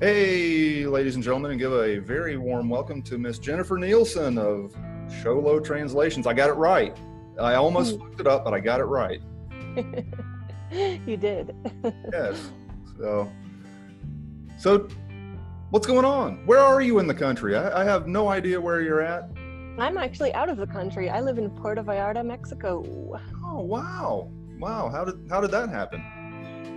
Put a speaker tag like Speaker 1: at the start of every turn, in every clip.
Speaker 1: Hey, ladies and gentlemen, and give a very warm welcome to Miss Jennifer Nielsen of Sholo Translations. I got it right. I almost
Speaker 2: Hmm.
Speaker 1: fucked it up, but I got it right.
Speaker 2: you did.
Speaker 1: Yes. So, so what's going on? Where are you in the country? I, I have no idea where you're at.
Speaker 2: I'm actually out of the country. I live in Puerto Vallarta, Mexico.
Speaker 1: Oh, wow. Wow. How did how did that happen?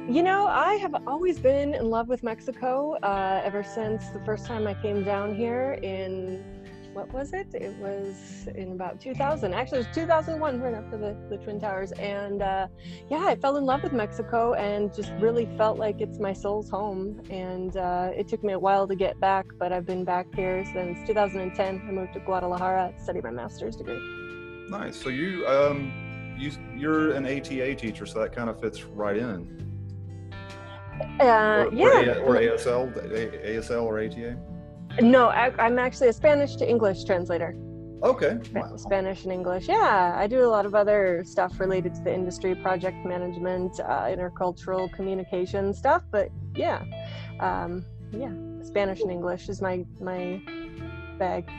Speaker 2: You know, I have always been in love with Mexico uh, ever since the first time I came down here in, what was it? It was in about 2000. Actually, it was 2001, right after the, the Twin Towers. And uh, yeah, I fell in love with Mexico and just really felt like it's my soul's home. And uh, it took me a while to get back, but I've been back here since 2010. I moved to Guadalajara to study my master's degree.
Speaker 1: Nice. So you um you you're an ATA teacher, so that kind of fits right in.
Speaker 2: Uh,
Speaker 1: or,
Speaker 2: yeah.
Speaker 1: or, A- or ASL, ASL or ATA.
Speaker 2: No, I, I'm actually a Spanish to English translator.
Speaker 1: Okay. Wow.
Speaker 2: Spanish and English. Yeah, I do a lot of other stuff related to the industry, project management, uh, intercultural communication stuff. But yeah, um, yeah, Spanish and English is my my bag.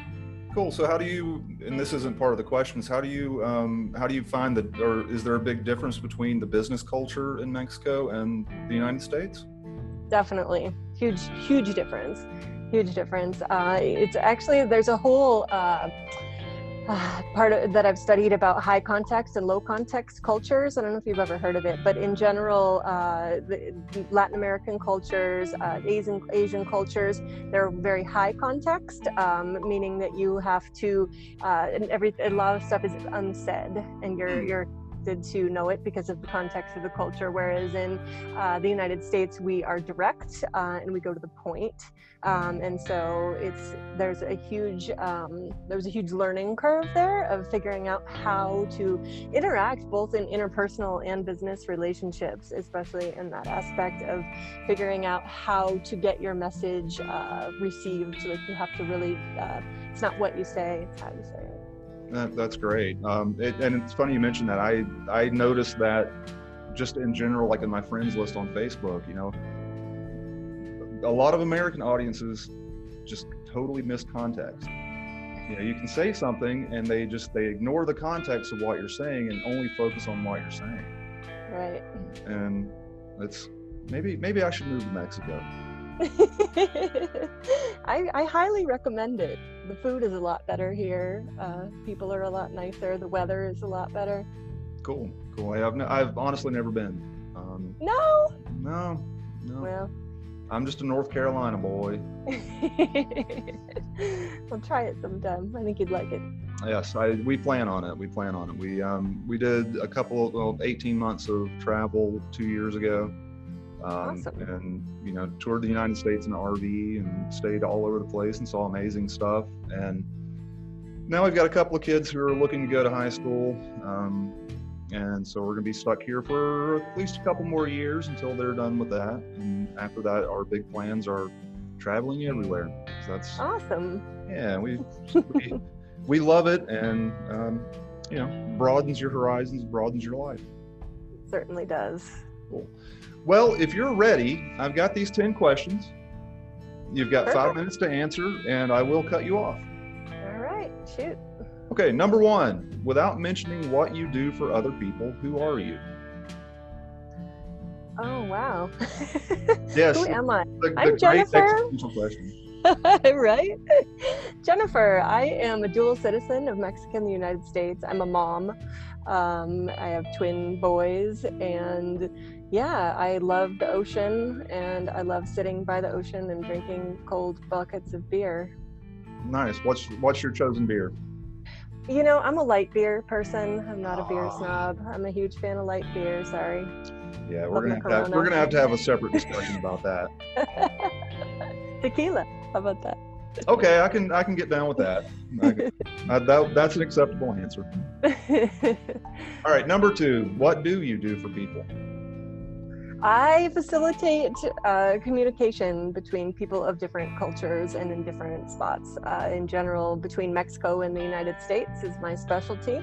Speaker 1: Cool. So how do you? And this isn't part of the questions. How do you? Um, how do you find that? Or is there a big difference between the business culture in Mexico and the United States?
Speaker 2: Definitely, huge huge difference. Huge difference. Uh, it's actually there's a whole. Uh, uh, part of, that I've studied about high context and low context cultures. I don't know if you've ever heard of it, but in general, uh, the, the Latin American cultures, uh, Asian Asian cultures, they're very high context, um, meaning that you have to, uh, and every a lot of stuff is unsaid, and you're you're expected to know it because of the context of the culture. Whereas in uh, the United States, we are direct uh, and we go to the point. Um, and so it's there's a huge um, there's a huge learning curve there of figuring out how to interact both in interpersonal and business relationships, especially in that aspect of figuring out how to get your message uh, received. Like you have to really, uh, it's not what you say, it's how you say it.
Speaker 1: That, that's great. Um, it, and it's funny you mentioned that. I I noticed that just in general, like in my friends list on Facebook, you know, a lot of American audiences just totally miss context. You know, you can say something and they just they ignore the context of what you're saying and only focus on what you're saying.
Speaker 2: Right.
Speaker 1: And it's maybe maybe I should move to Mexico.
Speaker 2: I, I highly recommend it. The food is a lot better here. Uh, people are a lot nicer. The weather is a lot better.
Speaker 1: Cool, cool. I've no, I've honestly never been. Um,
Speaker 2: No.
Speaker 1: no, no.
Speaker 2: Well,
Speaker 1: I'm just a North Carolina boy.
Speaker 2: we'll try it sometime. I think you'd like it.
Speaker 1: Yes, I, we plan on it. We plan on it. We um, we did a couple, well, 18 months of travel two years ago, um,
Speaker 2: Awesome.
Speaker 1: and you know, toured the United States in an RV and stayed all over the place and saw amazing stuff. And now we've got a couple of kids who are looking to go to high school, um, and so we're going to be stuck here for at least a couple more years until they're done with that. And after that, our big plans are traveling everywhere. So that's
Speaker 2: Awesome.
Speaker 1: yeah, we we, we love it, and um, you know, broadens your horizons, broadens your life.
Speaker 2: It certainly does.
Speaker 1: Well, if you're ready, I've got these ten questions. You've got five minutes to answer, and I will cut you off.
Speaker 2: All right. Shoot.
Speaker 1: Okay, number one. Without mentioning what you do for other people, who are you?
Speaker 2: Oh, wow.
Speaker 1: Yes,
Speaker 2: Who am I?
Speaker 1: the, the
Speaker 2: I'm Jennifer. right? Jennifer, I am a dual citizen of Mexico and the United States. I'm a mom. Um, I have twin boys, and yeah, I love the ocean, and I love sitting by the ocean and drinking cold buckets of beer.
Speaker 1: Nice. What's what's your chosen beer?
Speaker 2: You know, I'm a light beer person. I'm not a beer
Speaker 1: Ah.
Speaker 2: snob. I'm a huge fan of light beer. Sorry.
Speaker 1: Yeah, we're gonna have to have, we're gonna have to have a separate discussion about that.
Speaker 2: Tequila. How about that?
Speaker 1: Okay, I can I can get down with that. I that that's an acceptable answer. All right, number two. What do you do for people?
Speaker 2: I facilitate uh, communication between people of different cultures and in different spots. Uh, in general, between Mexico and the United States is my specialty.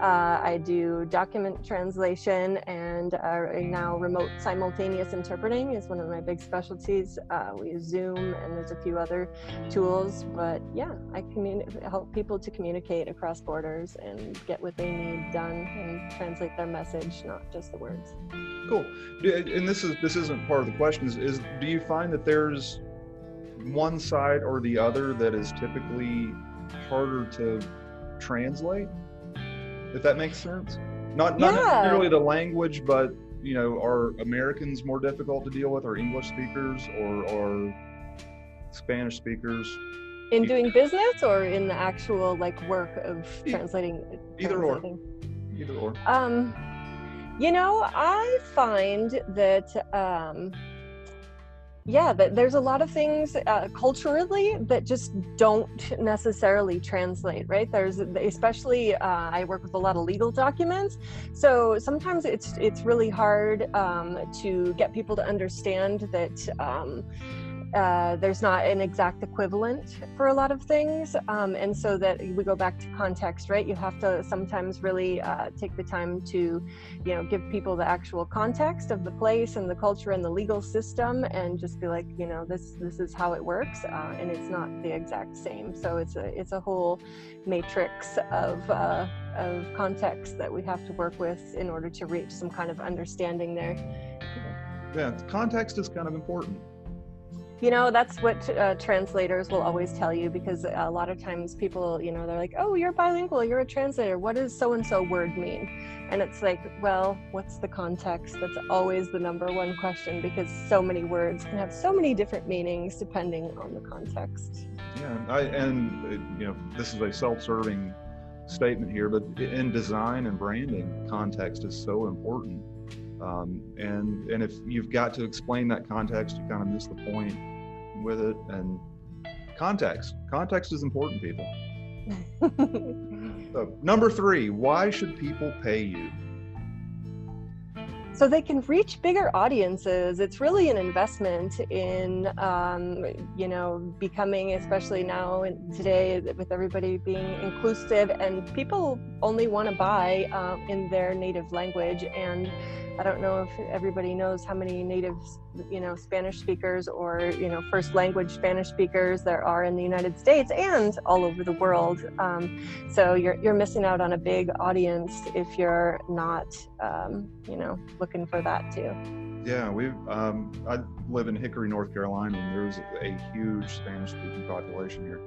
Speaker 2: Uh, I do document translation and uh, now remote simultaneous interpreting is one of my big specialties. Uh, we use Zoom and there's a few other tools, but yeah, I help people to communicate across borders and get what they need done and translate their message, not just the words.
Speaker 1: Cool. And this is this isn't part of the question. Is do you find that there's one side or the other that is typically harder to translate? If that makes sense. Not not yeah. necessarily the language, but you know, are Americans more difficult to deal with, or English speakers, or or Spanish speakers?
Speaker 2: In doing business, or in the actual like work of translating?
Speaker 1: Either translating? or. Either or.
Speaker 2: Um, you know, I find that um, yeah that there's a lot of things uh, culturally that just don't necessarily translate right? There's especially uh, i work with a lot of legal documents so sometimes it's it's really hard um, to get people to understand that um, uh, there's not an exact equivalent for a lot of things. Um, and so that we go back to context, right? You have to sometimes really uh, take the time to, you know, give people the actual context of the place and the culture and the legal system and just be like, you know, this this is how it works. Uh, and it's not the exact same. So it's a it's a whole matrix of uh, of context that we have to work with in order to reach some kind of understanding there.
Speaker 1: Yeah, context is kind of important
Speaker 2: you know that's what uh, translators will always tell you because a lot of times people you know they're like oh you're bilingual you're a translator what does so and so word mean? And it's like well what's the context? That's always the number one question because so many words can have so many different meanings depending on the context.
Speaker 1: Yeah I, and you know this is a self-serving statement here but in design and branding context is so important um, and and if you've got to explain that context, you kind of miss the point with it. And context, context is important, people. so, number three, why should people pay you?
Speaker 2: So they can reach bigger audiences. It's really an investment in um, you know becoming especially now and today with everybody being inclusive and people only want to buy um, in their native language. And I don't know if everybody knows how many native, you know, Spanish speakers or, you know, first language Spanish speakers there are in the United States and all over the world. Um, so you're, you're missing out on a big audience if you're not, um, you know, looking for that too.
Speaker 1: Yeah, we um, I live in Hickory, North Carolina, and there's a huge Spanish speaking population here.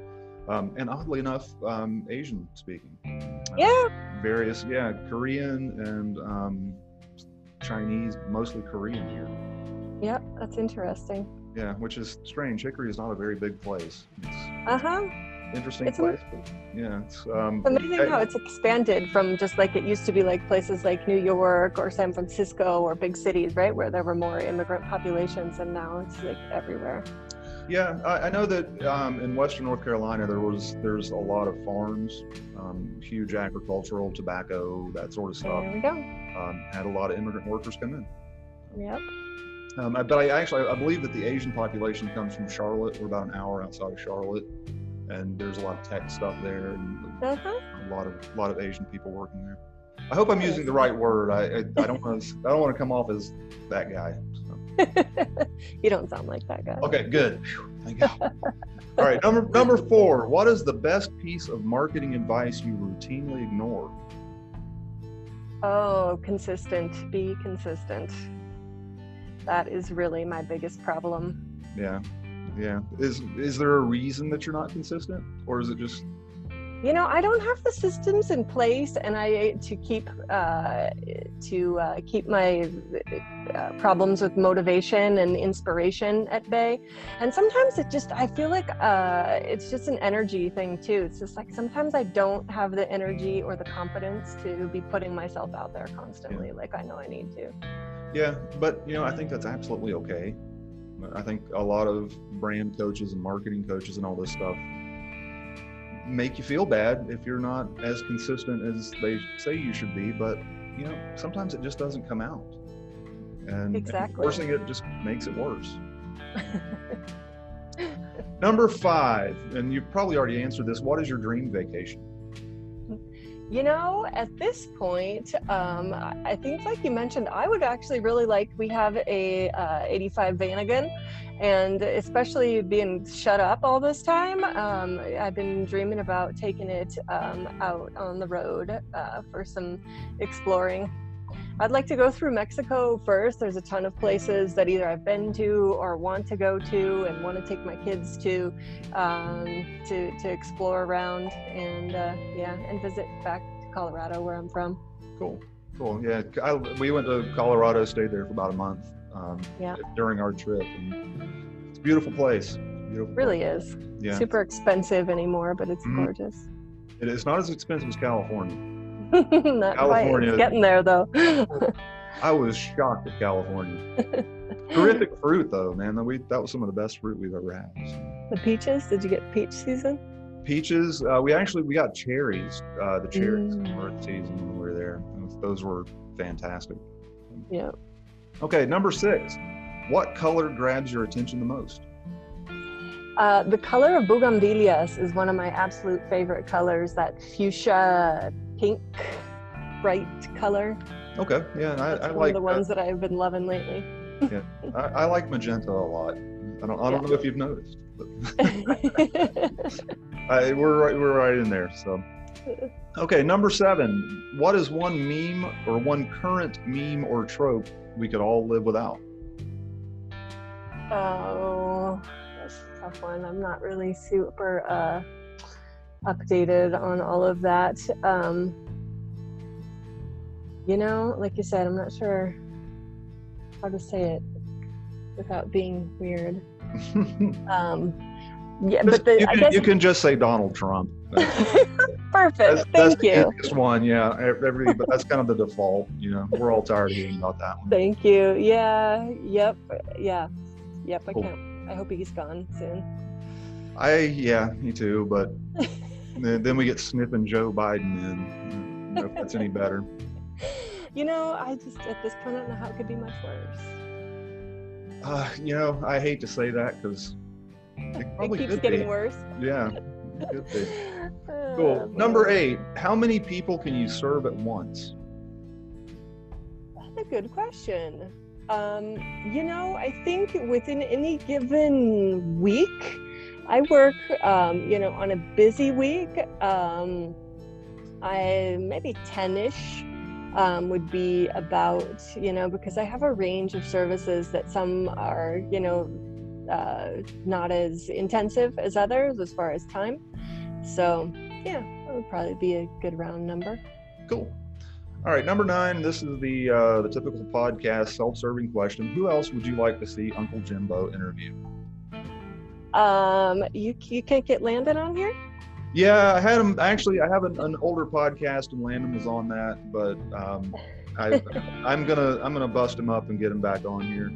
Speaker 1: Um, and oddly enough, um, Asian speaking.
Speaker 2: Uh, yeah.
Speaker 1: Various, yeah, Korean and um, Chinese, mostly Korean here.
Speaker 2: Yep, that's interesting.
Speaker 1: Yeah, which is strange. Hickory is not a very big place.
Speaker 2: Uh huh.
Speaker 1: Interesting it's place, but yeah, it's um,
Speaker 2: amazing I, how it's expanded from just like it used to be like places like New York or San Francisco or big cities, right, where there were more immigrant populations, and now it's like everywhere.
Speaker 1: Yeah, I, I know that um, in Western North Carolina there was there's a lot of farms, um, huge agricultural, tobacco, that sort of stuff.
Speaker 2: There we go.
Speaker 1: Um, had a lot of immigrant workers come in.
Speaker 2: Yep.
Speaker 1: Um, but I actually I believe that the Asian population comes from Charlotte. We're about an hour outside of Charlotte, and there's a lot of tech stuff there, and uh-huh. a lot of a lot of Asian people working there. I hope I'm using the right word. I I, I don't want to I don't want to come off as that guy.
Speaker 2: you don't sound like that guy.
Speaker 1: Okay, good. Thank you. All right, number number four. What is the best piece of marketing advice you routinely ignore?
Speaker 2: Oh, consistent. Be consistent. That is really my biggest problem.
Speaker 1: Yeah, yeah. Is is there a reason that you're not consistent, or is it just
Speaker 2: you know i don't have the systems in place and i to keep uh, to uh, keep my uh, problems with motivation and inspiration at bay and sometimes it just i feel like uh, it's just an energy thing too it's just like sometimes i don't have the energy or the confidence to be putting myself out there constantly yeah. like i know i need to
Speaker 1: yeah but you know i think that's absolutely okay. I think a lot of brand coaches and marketing coaches and all this stuff make you feel bad if you're not as consistent as they say you should be but you know sometimes it just doesn't come out. And,
Speaker 2: exactly.
Speaker 1: forcing it just makes it worse. Number five and you've probably already answered this what is your dream vacation
Speaker 2: you know, at this point, um, I think, like you mentioned, I would actually really like. We have a uh, 85 Vanagon, and especially being shut up all this time, um, I've been dreaming about taking it um, out on the road uh, for some exploring. I'd like to go through Mexico first. There's a ton of places that either I've been to or want to go to and want to take my kids to um, to to explore around and uh, yeah, and visit back to Colorado where I'm from.
Speaker 1: Cool, cool. Yeah, I, we went to Colorado, stayed there for about a month. Um,
Speaker 2: Yeah.
Speaker 1: During our trip, and it's a beautiful place. Beautiful.
Speaker 2: Really is
Speaker 1: Yeah.
Speaker 2: super expensive anymore, but it's
Speaker 1: Mhm.
Speaker 2: gorgeous.
Speaker 1: It is not as expensive as California.
Speaker 2: Not quite.
Speaker 1: California-
Speaker 2: It's getting there though.
Speaker 1: I was shocked at California. Terrific fruit though, man. That we that was some of the best fruit we've ever had.
Speaker 2: the peaches. Did you get peach season?
Speaker 1: Peaches. Uh, we actually we got cherries. Uh, the cherries
Speaker 2: Mm.
Speaker 1: were the season when we were there. Those- Those were fantastic.
Speaker 2: Yeah.
Speaker 1: Okay, number six. What color grabs your attention the most?
Speaker 2: Uh, the color of bougainvilleas is one of my absolute favorite colors. That fuchsia pink, bright color.
Speaker 1: Okay, yeah, I,
Speaker 2: That's
Speaker 1: I
Speaker 2: one
Speaker 1: like
Speaker 2: of the ones that I've been loving lately.
Speaker 1: I, I like magenta a lot. I don't I don't know if you've noticed, but I, we're right we're right in there. So okay, number seven. What is one meme or one current meme or trope we could all live without?
Speaker 2: oh, that's a tough one. I'm not really super uh, updated on all of that. Um, you know, like you said, I'm not sure how to say it without being weird. Um, yeah, but the,
Speaker 1: you,
Speaker 2: I
Speaker 1: can,
Speaker 2: guess
Speaker 1: you can just say Donald Trump.
Speaker 2: Perfect.
Speaker 1: that's,
Speaker 2: Thank
Speaker 1: that's the
Speaker 2: you.
Speaker 1: easiest one. Yeah, every but that's kind of the default. You know, we're all tired of hearing about that one.
Speaker 2: Thank you. Yeah. Yep. Yeah. Yep. I
Speaker 1: Cool.
Speaker 2: can't. I hope he's gone soon.
Speaker 1: I yeah, me too. But then, then we get sniffing Joe Biden in. I don't know if that's any better.
Speaker 2: You know, I just at this point I don't know how it could be much worse.
Speaker 1: Uh, you know, I hate to say that because it
Speaker 2: It
Speaker 1: probably
Speaker 2: keeps
Speaker 1: could
Speaker 2: getting
Speaker 1: be.
Speaker 2: worse.
Speaker 1: Yeah, Cool. Number eight. How many people can you serve at once?
Speaker 2: That's a good question. Um, you know, I think within any given week, I work, um, you know, on a busy week, um, I maybe 10 ish um, would be about, you know, because I have a range of services that some are, you know, uh, not as intensive as others as far as time. So, yeah, that would probably be a good round number.
Speaker 1: Cool. All right, number nine. This is the uh, the typical podcast self-serving question. Who else would you like to see Uncle Jimbo interview?
Speaker 2: Um, you you can't get Landon on here.
Speaker 1: Yeah, I had him actually. I have an, an older podcast, and Landon was on that, but um, I, I'm gonna I'm gonna bust him up and get him back on here.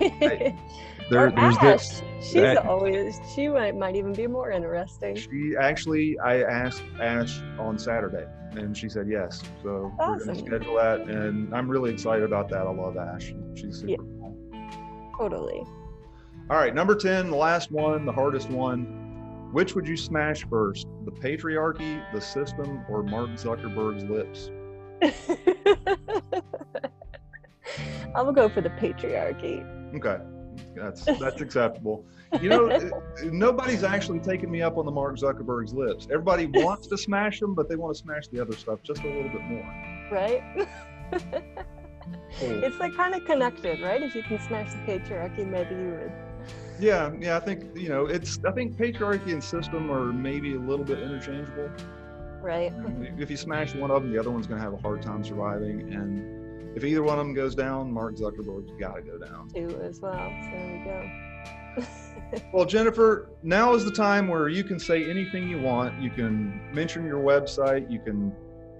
Speaker 1: There,
Speaker 2: or
Speaker 1: there's
Speaker 2: Ash.
Speaker 1: this.
Speaker 2: She's
Speaker 1: that-
Speaker 2: always she might might even be more interesting.
Speaker 1: She actually, I asked Ash on Saturday, and she said yes. So we're gonna schedule that, and I'm really excited about that. I love Ash. She's super
Speaker 2: Yeah.
Speaker 1: cool.
Speaker 2: Totally.
Speaker 1: All right, number ten, the last one, the hardest one. Which would you smash first, the patriarchy, the system, or Mark Zuckerberg's lips?
Speaker 2: I will go for the patriarchy.
Speaker 1: Okay, that's that's acceptable. You know, nobody's actually taken me up on the Mark Zuckerberg's lips. Everybody wants to smash them, but they want to smash the other stuff just a little bit more.
Speaker 2: right?
Speaker 1: Cool.
Speaker 2: it's like kind of connected, right? If you can smash the patriarchy, maybe you would.
Speaker 1: Yeah, yeah, I think you know it's. I think patriarchy and system are maybe a little bit interchangeable.
Speaker 2: Right?
Speaker 1: If you smash one of them, the other one's going to have a hard time surviving. And if either one of them goes down, Mark Zuckerberg's got to go down.
Speaker 2: Two as well. So there we go.
Speaker 1: Well, Jennifer, now is the time where you can say anything you want. You can mention your website. You can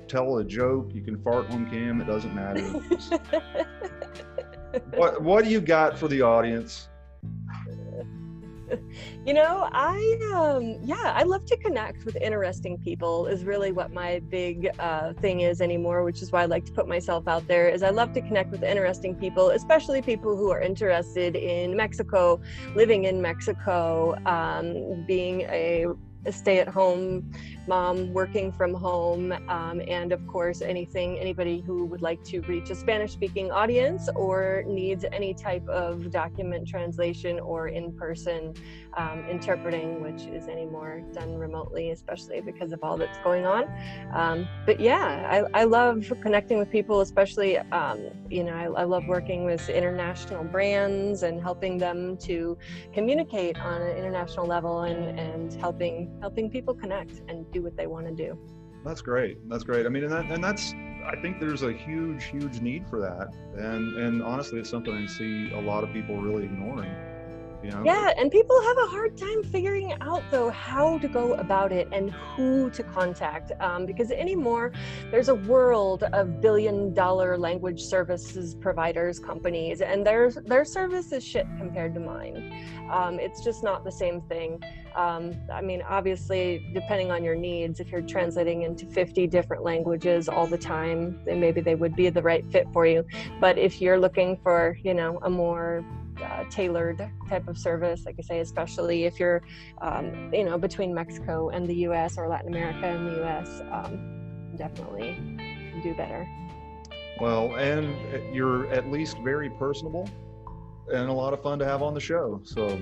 Speaker 1: tell a joke. You can fart on cam. It doesn't matter. what What do you got for the audience?
Speaker 2: you know i um yeah i love to connect with interesting people is really what my big uh, thing is anymore which is why i like to put myself out there is i love to connect with interesting people especially people who are interested in mexico living in mexico um, being a a stay-at-home mom working from home, um, and of course, anything anybody who would like to reach a Spanish-speaking audience or needs any type of document translation or in-person um, interpreting, which is anymore done remotely, especially because of all that's going on. Um, but yeah, I, I, love connecting with people, especially um, you know I, I love working with international brands and helping them to communicate on an international level and and helping helping people connect and do what they want to do.
Speaker 1: That's great. That's great. I mean, and that, and that's I think there's a huge, huge need for that, and and honestly, it's something I see a lot of people really ignoring. You know?
Speaker 2: Yeah, and people have a hard time figuring out though how to go about it and who to contact um, because anymore there's a world of billion dollar language services providers companies and their their service is shit compared to mine. Um, it's just not the same thing. Um, I mean, obviously, depending on your needs, if you're translating into 50 different languages all the time, then maybe they would be the right fit for you. But if you're looking for, you know, a more uh, tailored type of service, like I say, especially if you're, um, you know, between Mexico and the U.S. or Latin America and the U.S. Um, definitely do better.
Speaker 1: Well, and you're at least very personable and a lot of fun to have on the show. So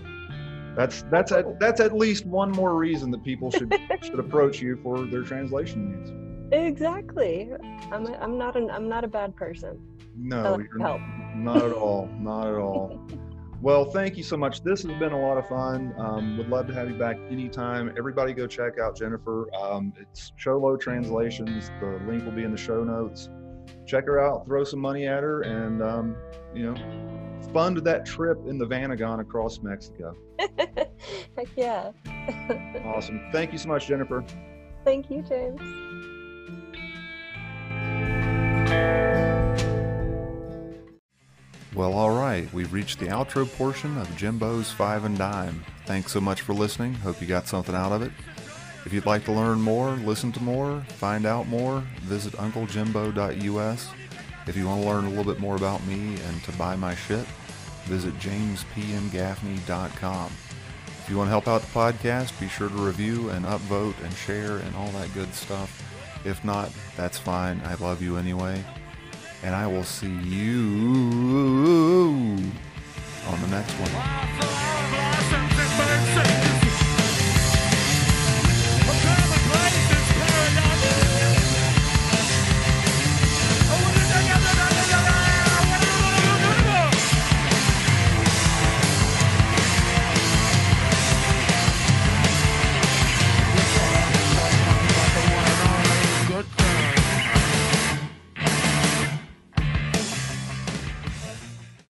Speaker 1: that's that's at, that's at least one more reason that people should should approach you for their translation needs.
Speaker 2: Exactly. I'm a, I'm not an I'm not a bad person.
Speaker 1: No, you're help. not at all. Not at all. Well, thank you so much. This has been a lot of fun. Um, would love to have you back anytime. Everybody go check out Jennifer. Um, it's Cholo Translations. The link will be in the show notes. Check her out, throw some money at her, and, um, you know, fund that trip in the Vanagon across Mexico.
Speaker 2: Heck yeah.
Speaker 1: awesome. Thank you so much, Jennifer.
Speaker 2: Thank you, James.
Speaker 1: Well, all right, we've reached the outro portion of Jimbo's Five and Dime. Thanks so much for listening. Hope you got something out of it. If you'd like to learn more, listen to more, find out more, visit UncleJimbo.us. If you want to learn a little bit more about me and to buy my shit, visit jamespngaffney.com. If you want to help out the podcast, be sure to review and upvote and share and all that good stuff. If not, that's fine. I love you anyway and I will see you on the next one.